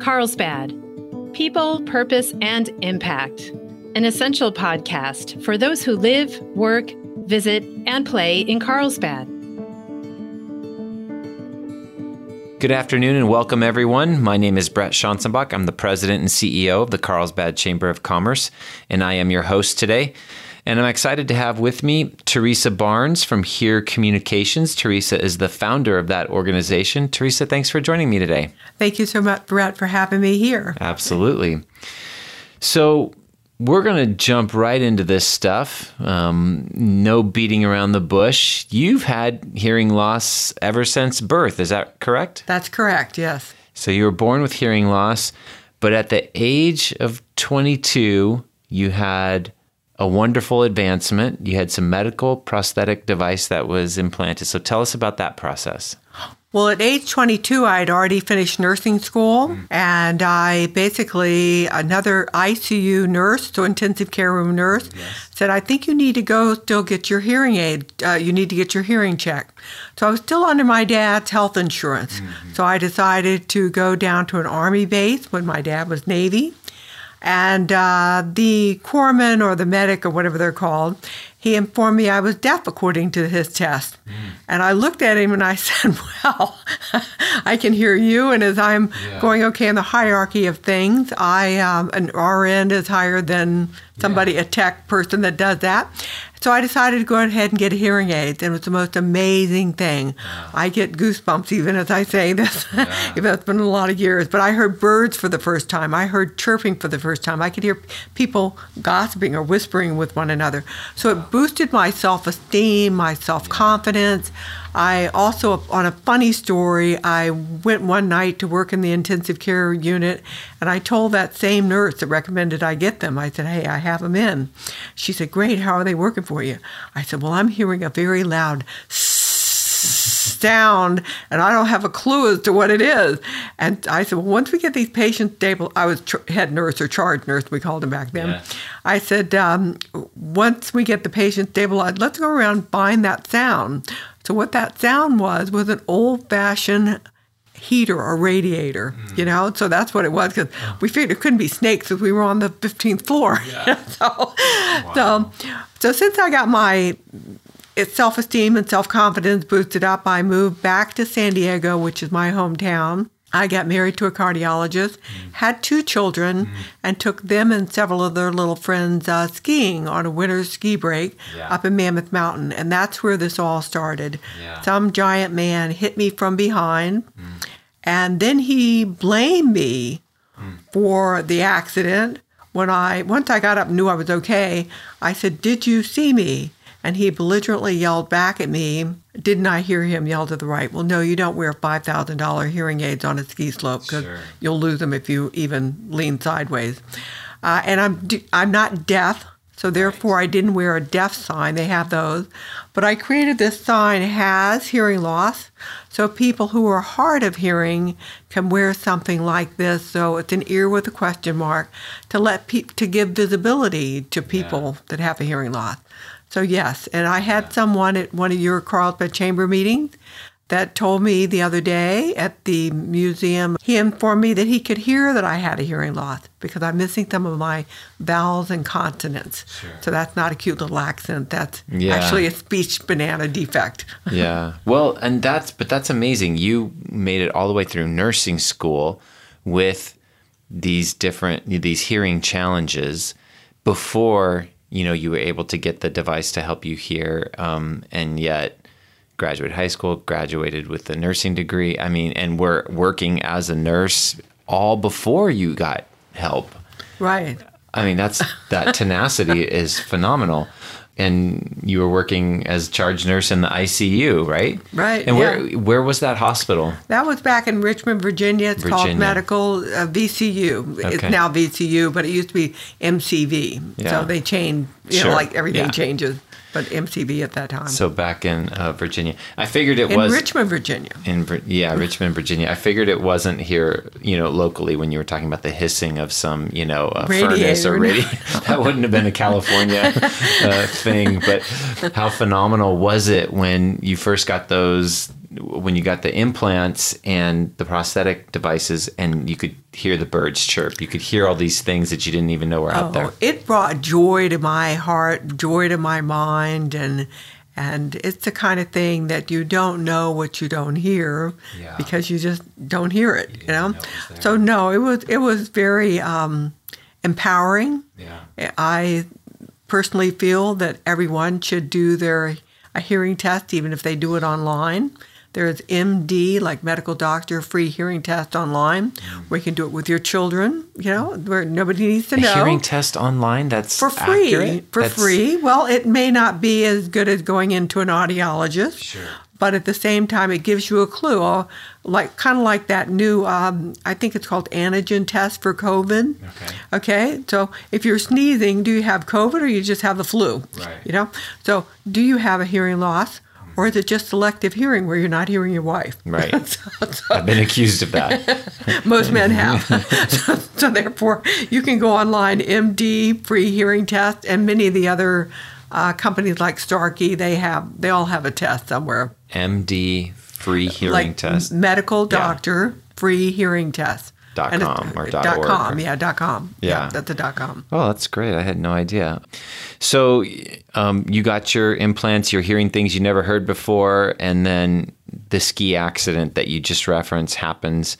Carlsbad People, Purpose, and Impact, an essential podcast for those who live, work, visit, and play in Carlsbad. Good afternoon and welcome, everyone. My name is Brett Schanzenbach. I'm the president and CEO of the Carlsbad Chamber of Commerce, and I am your host today. And I'm excited to have with me Teresa Barnes from Hear Communications. Teresa is the founder of that organization. Teresa, thanks for joining me today. Thank you so much, Brett, for having me here. Absolutely. So, we're going to jump right into this stuff. Um, no beating around the bush. You've had hearing loss ever since birth. Is that correct? That's correct, yes. So, you were born with hearing loss, but at the age of 22, you had a wonderful advancement. You had some medical prosthetic device that was implanted. So tell us about that process. Well, at age 22, I had already finished nursing school, mm. and I basically, another ICU nurse, so intensive care room nurse, yes. said, I think you need to go still get your hearing aid. Uh, you need to get your hearing checked. So I was still under my dad's health insurance. Mm-hmm. So I decided to go down to an Army base when my dad was Navy and uh, the corpsman or the medic or whatever they're called, he informed me I was deaf according to his test. Mm. And I looked at him and I said, Well, I can hear you. And as I'm yeah. going, okay, in the hierarchy of things, I um, an RN is higher than somebody, yeah. a tech person that does that. So I decided to go ahead and get a hearing aid, and it was the most amazing thing. Yeah. I get goosebumps even as I say this, yeah. even though it's been a lot of years. But I heard birds for the first time. I heard chirping for the first time. I could hear people gossiping or whispering with one another. So it boosted my self esteem, my self confidence. I also, on a funny story, I went one night to work in the intensive care unit, and I told that same nurse that recommended I get them. I said, "Hey, I have them in." She said, "Great. How are they working for you?" I said, "Well, I'm hearing a very loud." Sound and I don't have a clue as to what it is. And I said, well, once we get these patients stable, I was tr- head nurse or charge nurse, we called them back then. Yeah. I said, um, once we get the patient stabilized, let's go around find that sound. So what that sound was was an old-fashioned heater or radiator, mm. you know. So that's what it was because we figured it couldn't be snakes because we were on the 15th floor. Yeah. so, wow. so, so since I got my self-esteem and self-confidence boosted up, I moved back to San Diego, which is my hometown. I got married to a cardiologist, mm. had two children, mm. and took them and several of their little friends uh, skiing on a winter ski break yeah. up in Mammoth Mountain. And that's where this all started. Yeah. Some giant man hit me from behind, mm. and then he blamed me mm. for the accident. When I once I got up and knew I was okay, I said, "Did you see me?" And he belligerently yelled back at me, Didn't I hear him yell to the right? Well, no, you don't wear $5,000 hearing aids on a ski slope because sure. you'll lose them if you even lean sideways. Uh, and I'm, I'm not deaf, so therefore I didn't wear a deaf sign. They have those. But I created this sign has hearing loss. So people who are hard of hearing can wear something like this. So it's an ear with a question mark to let pe- to give visibility to people yeah. that have a hearing loss. So yes, and I had someone at one of your Carlsbad Chamber meetings that told me the other day at the museum, he informed me that he could hear that I had a hearing loss because I'm missing some of my vowels and consonants. Sure. So that's not a cute little accent. That's yeah. actually a speech banana defect. yeah. Well, and that's, but that's amazing. You made it all the way through nursing school with these different, these hearing challenges before you know you were able to get the device to help you hear um, and yet graduated high school graduated with a nursing degree. I mean and we're working as a nurse all before you got help. Right. I mean that's that tenacity is phenomenal and you were working as charge nurse in the ICU, right? Right. And where yeah. where was that hospital? That was back in Richmond, Virginia. It's Virginia. called Medical uh, VCU. Okay. It's now VCU, but it used to be MCV. Yeah. So they changed, you sure. know, like everything yeah. changes but MCV at that time. So back in uh, Virginia, I figured it in was Richmond, Virginia. In yeah, Richmond, Virginia. I figured it wasn't here, you know, locally when you were talking about the hissing of some, you know, furnace or radio. that wouldn't have been a California uh, thing. But how phenomenal was it when you first got those when you got the implants and the prosthetic devices and you could hear the birds chirp you could hear all these things that you didn't even know were out there Oh, it brought joy to my heart, joy to my mind, and and it's the kind of thing that you don't know what you don't hear Yeah. because you just don't hear it. You, know. know it so no, it was it was very um, empowering. yeah I personally feel that everyone should do their a hearing test, even if they do it online. There's MD, like medical doctor, free hearing test online, where you can do it with your children. You know, where nobody needs to a know hearing test online that's for free. accurate? For That's- free. Well, it may not be as good as going into an audiologist. Sure. But at the same time, it gives you a clue, like kind of like that new, um, I think it's called antigen test for COVID. Okay. Okay. So if you're sneezing, do you have COVID or you just have the flu? Right. You know. So do you have a hearing loss, or is it just selective hearing where you're not hearing your wife? Right. so, so i've been accused of that most men have. so, so therefore, you can go online, MD free hearing test, and many of the other uh, companies like Starkey, they have they all have a test somewhere, md free hearing like test medical doctor free hearing test. Dot com or dot dot org com, or- yeah, dot com, Yeah. that's a dot com. Oh, that's great. I had no idea. So, um, you got your implants, you're hearing things you never heard before, and then the ski accident that you just referenced happens.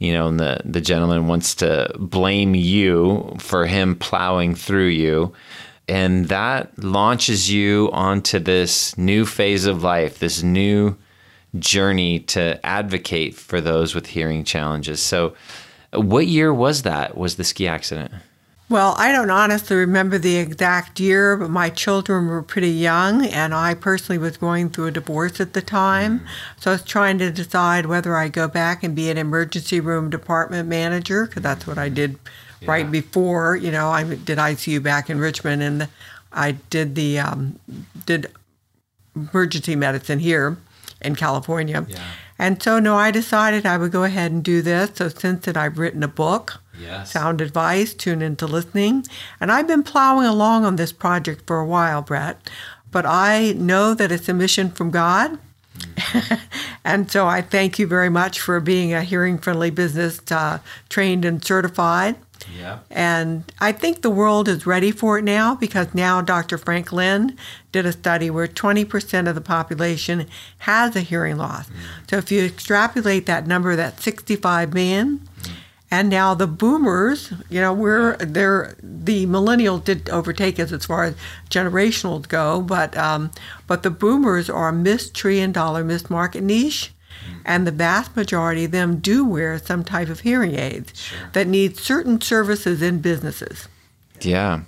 You know, and the, the gentleman wants to blame you for him plowing through you. And that launches you onto this new phase of life, this new journey to advocate for those with hearing challenges. So, what year was that? Was the ski accident? Well, I don't honestly remember the exact year, but my children were pretty young, and I personally was going through a divorce at the time. So I was trying to decide whether I go back and be an emergency room department manager, because that's what I did right before. You know, I did ICU back in Richmond, and I did the um, did emergency medicine here in California. Yeah. And so, no, I decided I would go ahead and do this. So, since then, I've written a book Yes. sound advice, tune into listening. And I've been plowing along on this project for a while, Brett, but I know that it's a mission from God. and so I thank you very much for being a hearing friendly business uh, trained and certified. Yeah. And I think the world is ready for it now because now Dr. Frank Lin did a study where 20% of the population has a hearing loss. So if you extrapolate that number, that's 65 million. And now the boomers, you know, we're they're the millennials did overtake us as far as generational go, but um, but the boomers are a missed trillion dollar missed market niche, and the vast majority of them do wear some type of hearing aids that need certain services in businesses. Yeah.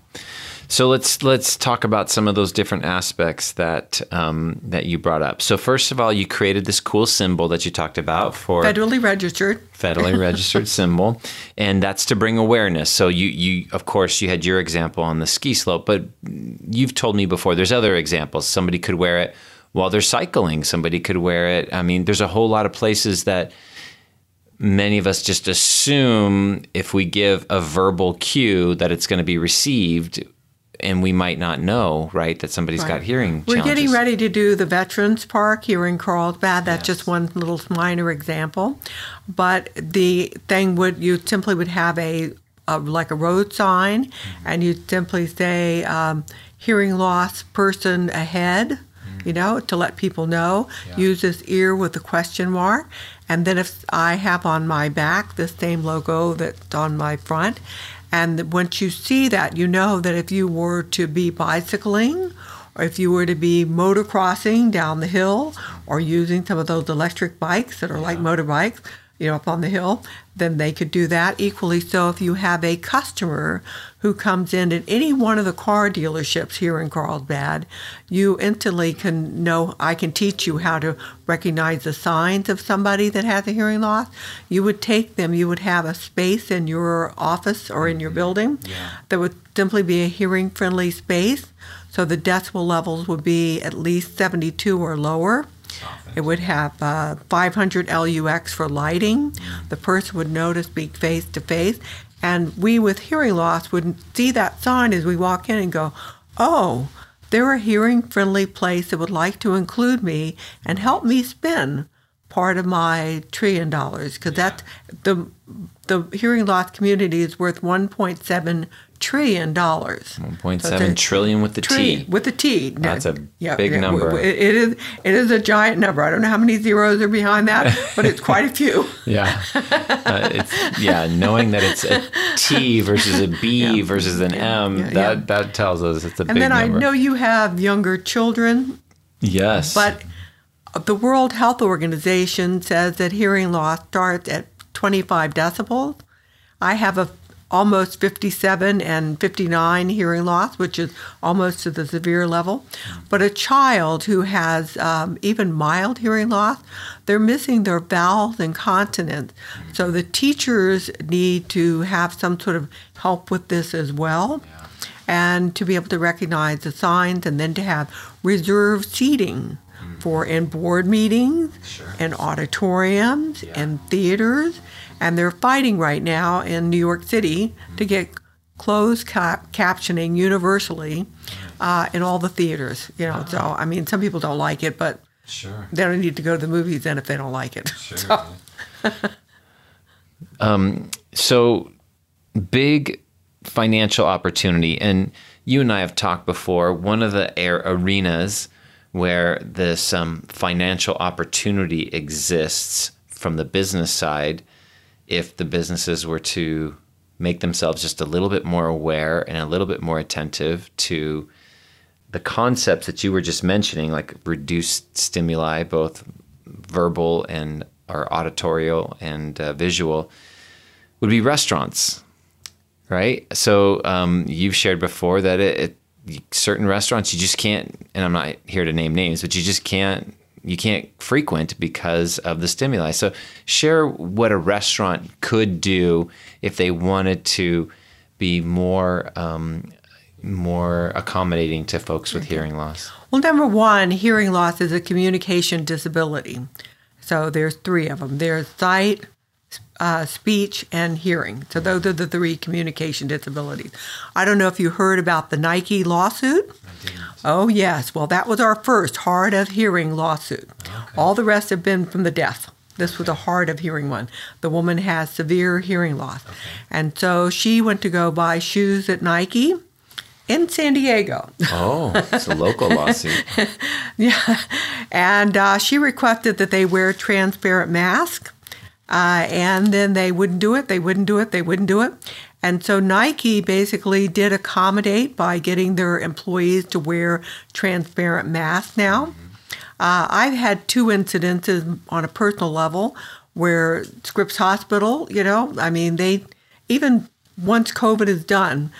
So let's let's talk about some of those different aspects that um, that you brought up. So first of all, you created this cool symbol that you talked about for Federally registered. federally registered symbol, and that's to bring awareness. So you you of course you had your example on the ski slope, but you've told me before there's other examples. Somebody could wear it while they're cycling. Somebody could wear it. I mean, there's a whole lot of places that many of us just assume if we give a verbal cue that it's going to be received and we might not know right that somebody's got hearing We're challenges. getting ready to do the Veterans Park here in Carlsbad. That's just one little minor example. But the thing would you simply would have a, a like a road sign, and you'd simply say um, "hearing loss person ahead." You know, to let people know. Use this ear with a question mark, and then if I have on my back the same logo that's on my front, and once you see that, you know that if you were to be bicycling or if you were to be motocrossing down the hill or using some of those electric bikes that are like motorbikes, you know, up on the hill, then they could do that. Equally so, if you have a customer who comes in at any one of the car dealerships here in Carlsbad, you instantly can know, I can teach you how to recognize the signs of somebody that has a hearing loss. You would take them, you would have a space in your office or in your building that would simply be a hearing friendly space. So the decibel levels would be at least 72 or lower. It would have uh, 500 LUX for lighting. The person would know to speak face to face. And we with hearing loss would see that sign as we walk in and go, oh, they're a hearing friendly place that would like to include me and help me spend part of my trillion dollars because that's the the hearing loss community is worth 1.7 trillion dollars. 1.7 trillion with the T. With the T. That's a big number. It, it is it is a giant number. I don't know how many zeros are behind that, but it's quite a few. yeah. Uh, it's yeah, knowing that it's a T versus a B yeah. versus an M, yeah, that yeah. that tells us it's a and big number. And then. I know you have younger children. Yes. But the World Health Organization says that hearing loss starts at 25 decibels. I have a almost 57 and 59 hearing loss, which is almost to the severe level. But a child who has um, even mild hearing loss, they're missing their vowels and consonants. So the teachers need to have some sort of help with this as well. And to be able to recognize the signs and then to have reserved seating for in board meetings sure. and auditoriums yeah. and theaters and they're fighting right now in New York City to get closed cap- captioning universally uh, in all the theaters. You know, so I mean, some people don't like it, but sure. they don't need to go to the movies then if they don't like it. Sure. So. um, so big financial opportunity, and you and I have talked before. One of the air arenas where this um, financial opportunity exists from the business side if the businesses were to make themselves just a little bit more aware and a little bit more attentive to the concepts that you were just mentioning, like reduced stimuli, both verbal and or auditorial and uh, visual, would be restaurants, right? So um, you've shared before that it, it, certain restaurants you just can't, and I'm not here to name names, but you just can't you can't frequent because of the stimuli. So share what a restaurant could do if they wanted to be more um, more accommodating to folks with hearing loss. Well, number one, hearing loss is a communication disability. So there's three of them. There's sight, uh, speech, and hearing. So those are the three communication disabilities. I don't know if you heard about the Nike lawsuit. Oh, yes. Well, that was our first hard of hearing lawsuit. Okay. All the rest have been from the deaf. This okay. was a hard of hearing one. The woman has severe hearing loss. Okay. And so she went to go buy shoes at Nike in San Diego. Oh, it's a local lawsuit. yeah. And uh, she requested that they wear transparent masks. Uh, and then they wouldn't do it, they wouldn't do it, they wouldn't do it. And so Nike basically did accommodate by getting their employees to wear transparent masks now. Uh, I've had two incidences on a personal level where Scripps Hospital, you know, I mean, they even once COVID is done,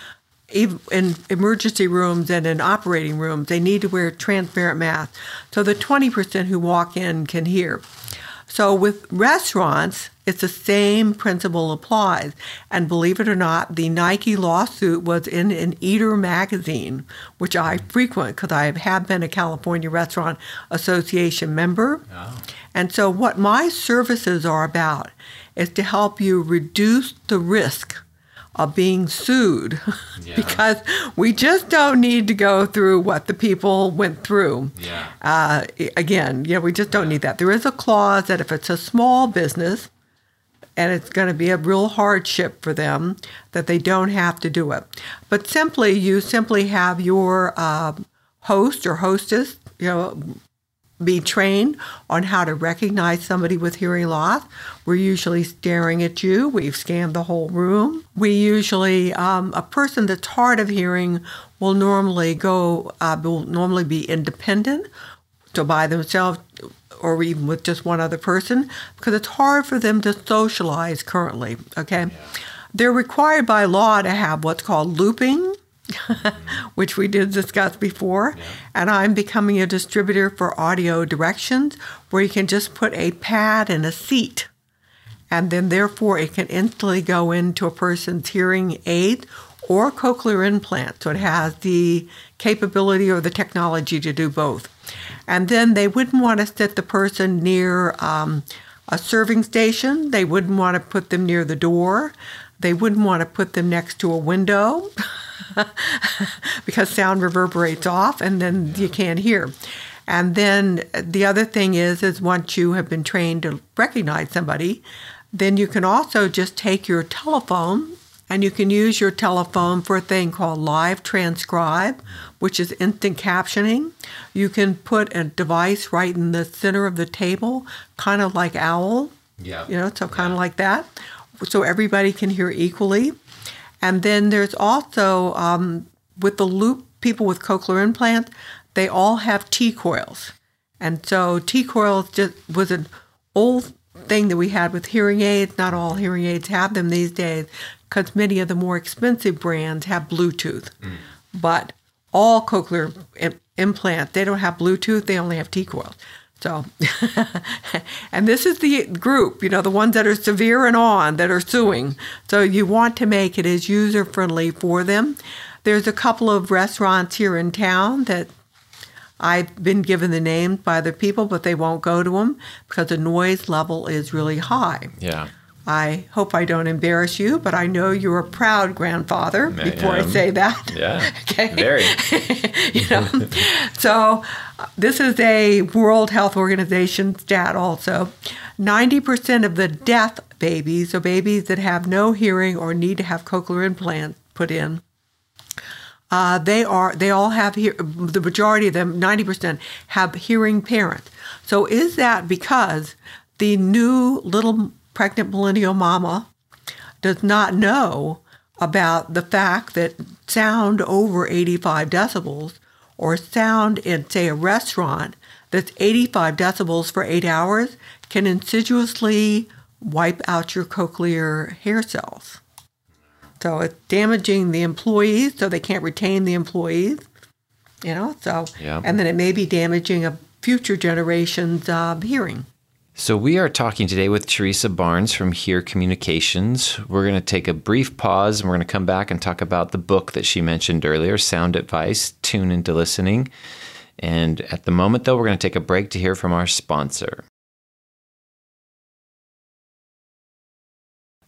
even in emergency rooms and in operating rooms, they need to wear transparent masks so the 20% who walk in can hear. So with restaurants, it's the same principle applies. And believe it or not, the Nike lawsuit was in an Eater magazine, which I frequent because I have been a California Restaurant Association member. Oh. And so, what my services are about is to help you reduce the risk of being sued yeah. because we just don't need to go through what the people went through. Yeah. Uh, again, you know, we just don't yeah. need that. There is a clause that if it's a small business and it's going to be a real hardship for them, that they don't have to do it. But simply, you simply have your uh, host or hostess, you know, be trained on how to recognize somebody with hearing loss. We're usually staring at you. We've scanned the whole room. We usually, um, a person that's hard of hearing will normally go, uh, will normally be independent, so by themselves or even with just one other person, because it's hard for them to socialize currently. Okay. Yeah. They're required by law to have what's called looping which we did discuss before. Yeah. And I'm becoming a distributor for audio directions where you can just put a pad in a seat. And then, therefore, it can instantly go into a person's hearing aid or cochlear implant. So it has the capability or the technology to do both. And then they wouldn't want to sit the person near um, a serving station, they wouldn't want to put them near the door, they wouldn't want to put them next to a window. because sound reverberates off and then you can't hear. And then the other thing is, is once you have been trained to recognize somebody, then you can also just take your telephone and you can use your telephone for a thing called live transcribe, which is instant captioning. You can put a device right in the center of the table, kind of like OWL. Yeah. You know, so kind of like that. So everybody can hear equally. And then there's also, um, with the loop, people with cochlear implants, they all have T coils. And so T coils just was an old thing that we had with hearing aids. Not all hearing aids have them these days because many of the more expensive brands have Bluetooth. Mm. But all cochlear Im- implants, they don't have Bluetooth, they only have T coils. So, and this is the group, you know, the ones that are severe and on that are suing. So you want to make it as user friendly for them. There's a couple of restaurants here in town that I've been given the names by the people, but they won't go to them because the noise level is really high. Yeah. I hope I don't embarrass you, but I know you're a proud grandfather. I before I say that, Yeah. okay, Very. you know. so uh, this is a World Health Organization stat. Also, ninety percent of the deaf babies, so babies that have no hearing or need to have cochlear implants put in, uh, they are they all have hear, the majority of them, ninety percent, have hearing parents. So is that because the new little pregnant millennial mama does not know about the fact that sound over 85 decibels or sound in say a restaurant that's 85 decibels for 8 hours can insidiously wipe out your cochlear hair cells. So it's damaging the employees so they can't retain the employees. You know, so Yeah. and then it may be damaging a future generation's uh, hearing. So, we are talking today with Teresa Barnes from Hear Communications. We're going to take a brief pause and we're going to come back and talk about the book that she mentioned earlier, Sound Advice Tune into Listening. And at the moment, though, we're going to take a break to hear from our sponsor.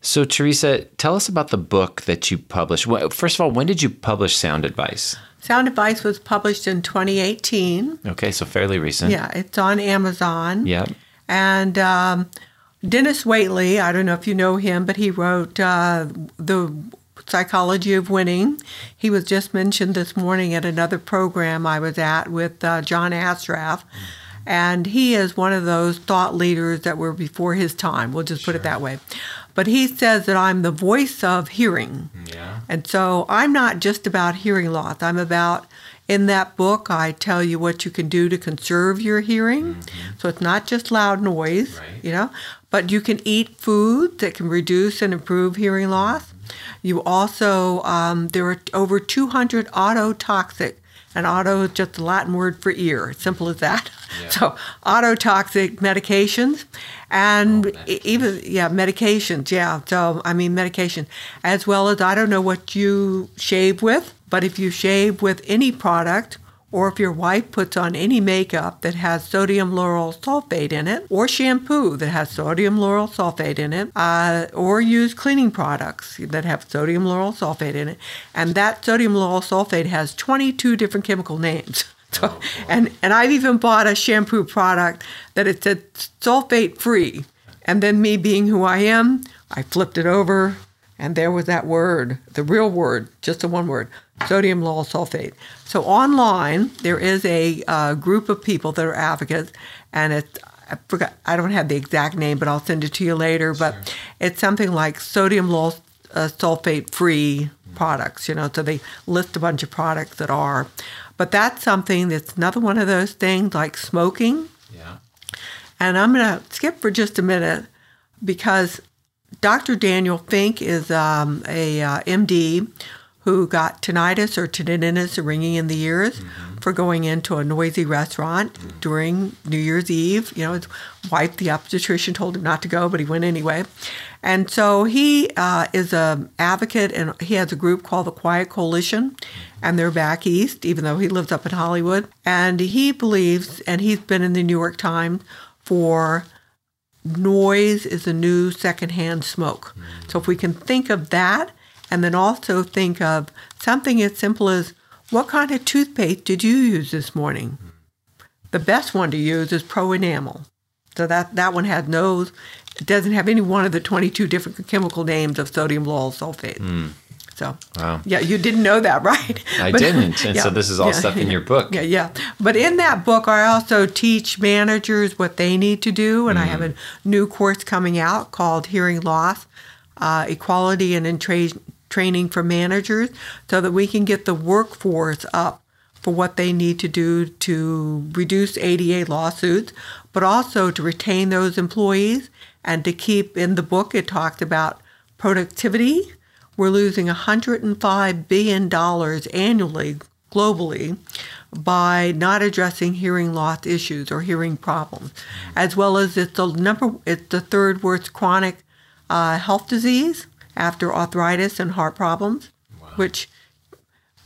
So, Teresa, tell us about the book that you published. First of all, when did you publish Sound Advice? Sound Advice was published in 2018. Okay, so fairly recent. Yeah, it's on Amazon. Yeah. And um, Dennis Waitley, I don't know if you know him, but he wrote uh, The Psychology of Winning. He was just mentioned this morning at another program I was at with uh, John Ashraf. And he is one of those thought leaders that were before his time. We'll just put it that way. But he says that I'm the voice of hearing. Yeah. And so I'm not just about hearing loss. I'm about, in that book, I tell you what you can do to conserve your hearing. So it's not just loud noise, Right. you know, but you can eat food that can reduce and improve hearing loss. You also, um, there are over 200 ototoxic, and auto is just the Latin word for ear, simple as that. Yeah. So ototoxic medications and Oh, e- even yeah medications yeah so i mean medication as well as i don't know what you shave with but if you shave with any product or if your wife puts on any makeup that has sodium lauryl sulfate in it or shampoo that has sodium lauryl sulfate in it uh, or use cleaning products that have sodium lauryl sulfate in it and that sodium lauryl sulfate has 22 different chemical names. So, and and I've even bought a shampoo product that it said sulfate free, and then me being who I am, I flipped it over, and there was that word, the real word, just the one word, sodium lauryl sulfate. So online there is a uh, group of people that are advocates, and it's I forgot I don't have the exact name, but I'll send it to you later. But it's something like sodium lauryl uh, sulfate free products, you know. So they list a bunch of products that are. But that's something that's another one of those things like smoking. Yeah. And I'm going to skip for just a minute because Dr. Daniel Fink is um, a uh, MD who got tinnitus or tinnitus ringing in the ears for going into a noisy restaurant during New Year's Eve. You know, his wife, the obstetrician, told him not to go, but he went anyway. And so he uh, is an advocate, and he has a group called the Quiet Coalition, and they're back east, even though he lives up in Hollywood. And he believes, and he's been in the New York Times for noise is a new secondhand smoke. So if we can think of that, and then also think of something as simple as what kind of toothpaste did you use this morning? the best one to use is Pronamel. So that, that one has no, it doesn't have any one of the 22 different chemical names of sodium lauryl sulfate. Hmm. So, Wow. yeah, you didn't know that, right? I But- didn't. And so this is all yeah, stuff in your book. Yeah, yeah. But in that book, I also teach managers what they need to do, and I have a new course coming out called Hearing Loss, uh, Equality and in tra- Training for Managers, so that we can get the workforce up for what they need to do to reduce ADA lawsuits, but also to retain those employees and to keep in the book it talks about productivity. We're losing $105 billion annually globally by not addressing hearing loss issues or hearing problems, as well as it's the number it's the third worst chronic uh, health disease after arthritis and heart problems, which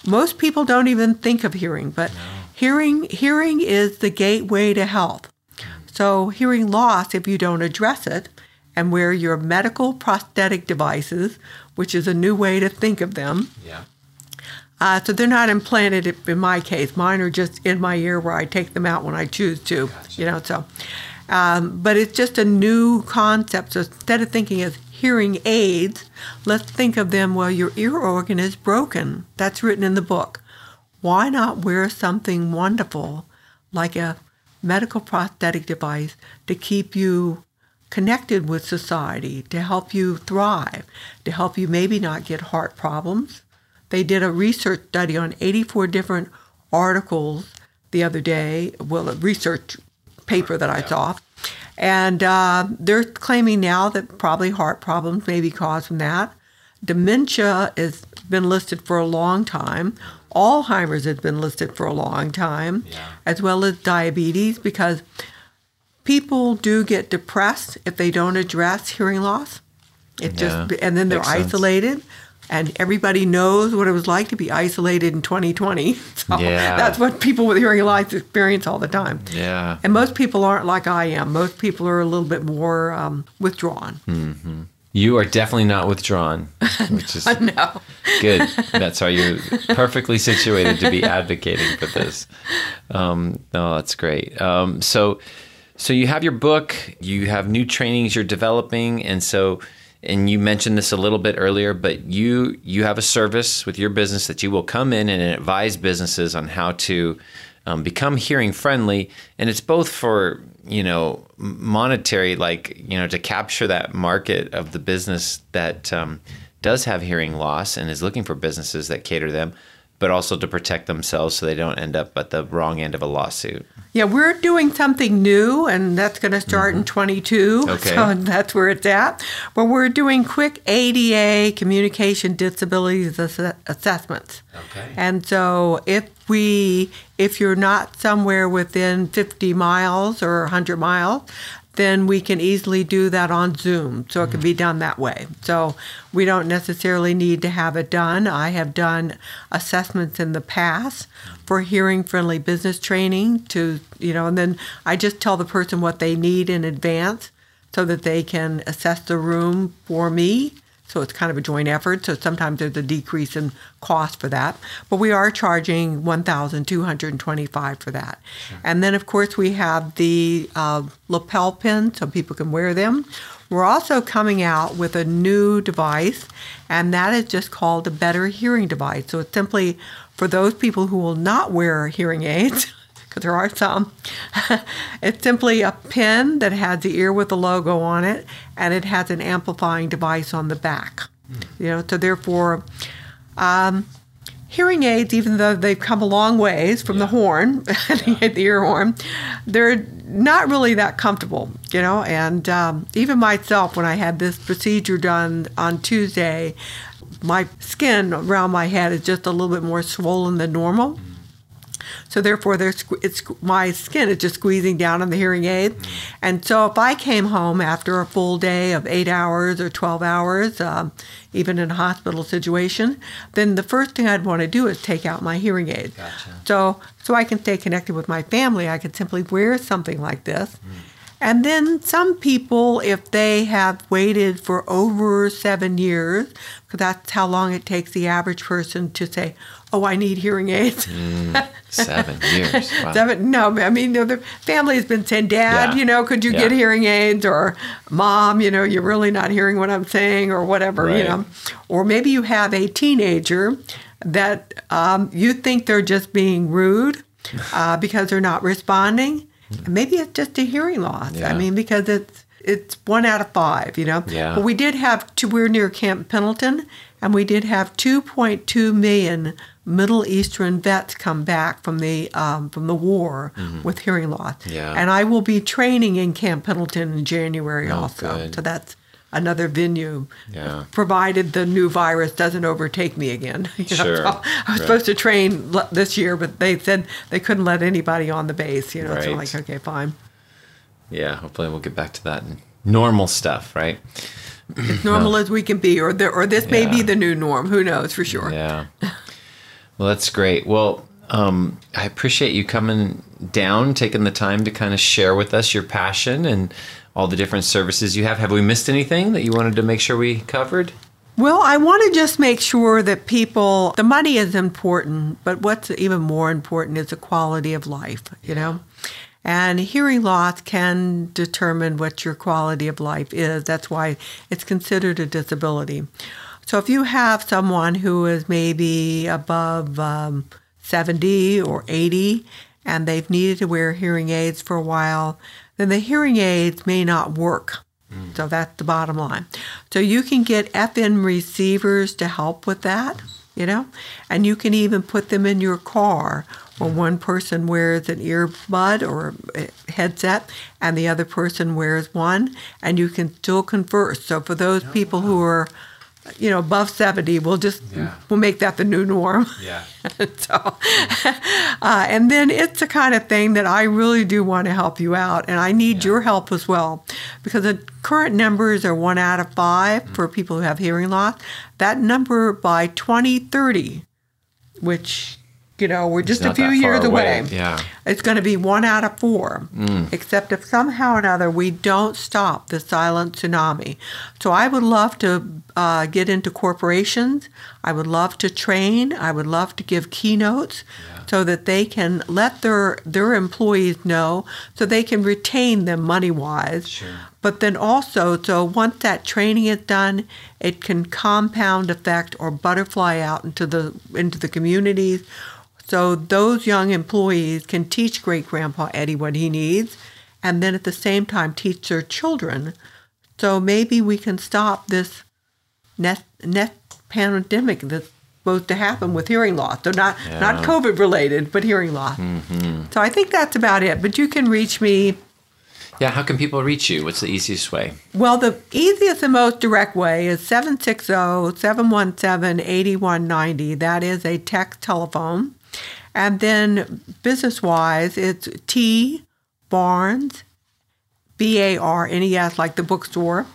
most people don't even think of hearing, but hearing hearing is the gateway to health. So hearing loss, if you don't address it and wear your medical prosthetic devices, which is a new way to think of them, Yeah. uh, so they're not implanted in my case. Mine are just in my ear where I take them out when I choose to. You know, so. Um, but it's just a new concept. So instead of thinking as hearing aids, let's think of them. Well, your ear organ is broken. That's written in the book. Why not wear something wonderful, like a medical prosthetic device, to keep you connected with society, to help you thrive, to help you maybe not get heart problems. They did a research study on 84 different articles the other day, well, a research paper that I saw. And uh, they're claiming now that probably heart problems may be caused from that. Dementia has been listed for a long time. Alzheimer's has been listed for a long time, as well as diabetes, because people do get depressed if they don't address hearing loss. It Yeah, just and then they're makes sense. isolated, and everybody knows what it was like to be isolated in 2020. So Yeah. that's what people with hearing loss experience all the time. Yeah. And most people aren't like I am. Most people are a little bit more um, withdrawn. You are definitely not withdrawn, which is No. good. That's why you're perfectly situated to be advocating for this. Um, no, that's great. Um, so, so you have your book, you have new trainings you're developing, and so, and you mentioned this a little bit earlier, but you you have a service with your business that you will come in and advise businesses on how to um, become hearing friendly, and it's both for you know monetary, like you know, to capture that market of the business that. Um, does have hearing loss and is looking for businesses that cater them, but also to protect themselves so they don't end up at the wrong end of a lawsuit. Yeah, we're doing something new, and that's going to start in 22. Mm-hmm. Okay. So that's where it's at. But we're doing quick ADA communication disabilities ass- assessments. Okay. And so if we, if you're not somewhere within 50 miles or 100 miles, then we can easily do that on Zoom. So it can be done that way. So we don't necessarily need to have it done. I have done assessments in the past for hearing friendly business training to, you know, and then I just tell the person what they need in advance so that they can assess the room for me. So it's kind of a joint effort. So sometimes there's a decrease in cost for that. But we are charging 1225 for that. And then, of course, we have the uh, lapel pins so people can wear them. We're also coming out with a new device, and that is just called a better hearing device. So it's simply for those people who will not wear hearing aids. Because there are some. it's simply a pin that has the ear with the logo on it, and it has an amplifying device on the back. You know, so therefore, um, hearing aids, even though they've come a long ways from the horn, the ear horn, they're not really that comfortable, you know. And um, even myself, when I had this procedure done on Tuesday, my skin around my head is just a little bit more swollen than normal. So therefore, there's it's my skin is just squeezing down on the hearing aid, and so if I came home after a full day of eight hours or twelve hours, um, even in a hospital situation, then the first thing I'd want to do is take out my hearing aid. Gotcha. So so I can stay connected with my family, I could simply wear something like this. And then some people, if they have waited for over seven years, because that's how long it takes the average person to say, "Oh, I need hearing aids." Mm, seven years. Wow. Seven? No, I mean, the family has been saying, "Dad, Yeah. you know, could you Yeah. get hearing aids?" Or "Mom, you know, you're really not hearing what I'm saying," or whatever, you know. Or maybe you have a teenager that um, you think they're just being rude uh, because they're not responding. And maybe it's just a hearing loss. Yeah. I mean, because it's it's one out of five, you know. Yeah. But we did have two. We're near Camp Pendleton, and we did have 2.2 million Middle Eastern vets come back from the um, from the war with hearing loss. Mm-hmm. Yeah. And I will be training in Camp Pendleton in January Oh, also. good. So that's another venue. Yeah. Provided the new virus doesn't overtake me again. You know, Sure. so I was Right. supposed to train this year, but they said they couldn't let anybody on the base. You know, so Right. like okay, fine. Yeah, hopefully we'll get back to that normal stuff, right? As normal as we can be, or the, or this may be the new norm. Who knows for sure? Yeah. Well, that's great. Well, um, I appreciate you coming down, taking the time to kind of share with us your passion and all the different services you have. Have we missed anything that you wanted to make sure we covered? Well, I want to just make sure that people, the money is important, but what's even more important is the quality of life, you know? And hearing loss can determine what your quality of life is. That's why it's considered a disability. So if you have someone who is maybe above um, 70 or 80 and they've needed to wear hearing aids for a while, then the hearing aids may not work. So that's the bottom line. So you can get FM receivers to help with that, you know, and you can even put them in your car where one person wears an earbud or a headset and the other person wears one, and you can still converse. So for those people who are, you know, above 70, we'll just Yeah. we'll make that the new norm. Yeah. so, uh, and then it's the kind of thing that I really do want to help you out, and I need your help as well, because the current numbers are one out of five for people who have hearing loss. That number by 2030, which you know we're just a few years away, away, yeah. it's going to be one out of four. Except if somehow or another we don't stop the silent tsunami. So I would love to uh, get into corporations. I would love to train. I would love to give keynotes so that they can let their their employees know, so they can retain them money wise. Sure. But then also, so once that training is done, it can compound effect or butterfly out into the into the communities. So those young employees can teach great grandpa Eddie what he needs, and then at the same time teach their children. So maybe we can stop this net net pandemic that's supposed to happen with hearing loss. So not not COVID related, but hearing loss. Mm-hmm. So I think that's about it. But you can reach me Yeah, how can people reach you? What's the easiest way? Well, the easiest and most direct way is oh, 760-717-8190. That is a text telephone. And then business-wise, it's T Barnes, B-A-R-N-E-S, like the bookstore,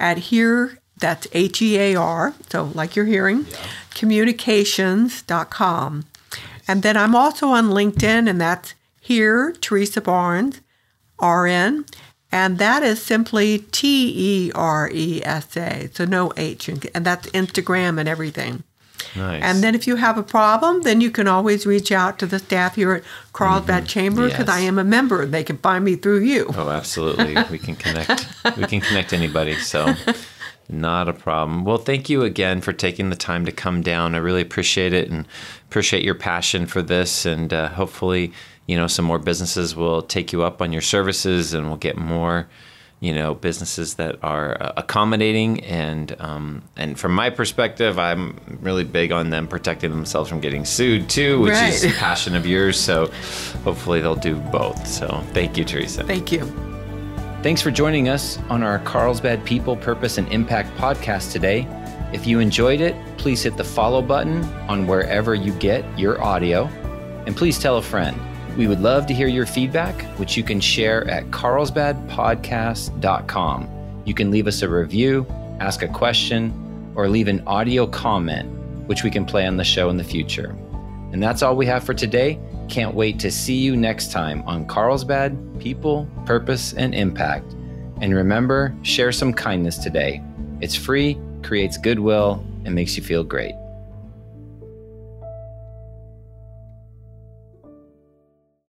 at hear, that's H-E-A-R, so like you're hearing, communications.com. And then I'm also on LinkedIn, and that's here, Teresa Barnes, RN, and that is simply T E R E S A, so no H, and that's Instagram and everything. Nice. And then if you have a problem, then you can always reach out to the staff here at Carlsbad Chamber because Mm-hmm. Yes. I am a member. They can find me through you. Oh, absolutely. We can connect. we can connect anybody. So, not a problem. Well, thank you again for taking the time to come down. I really appreciate it and appreciate your passion for this. And uh, hopefully, you know, some more businesses will take you up on your services, and we'll get more, you know, businesses that are uh, accommodating. And um, and from my perspective, I'm really big on them protecting themselves from getting sued too, which is a passion of yours. So, hopefully, they'll do both. So, thank you, Teresa. Thank you. Thanks for joining us on our Carlsbad People, Purpose, and Impact podcast today. If you enjoyed it, please hit the follow button on wherever you get your audio. And please tell a friend. We would love to hear your feedback, which you can share at carlsbadpodcast.com. You can leave us a review, ask a question, or leave an audio comment, which we can play on the show in the future. And that's all we have for today. Can't wait to see you next time on Carlsbad People, Purpose, and Impact. And remember, share some kindness today. It's free, creates goodwill, and makes you feel great.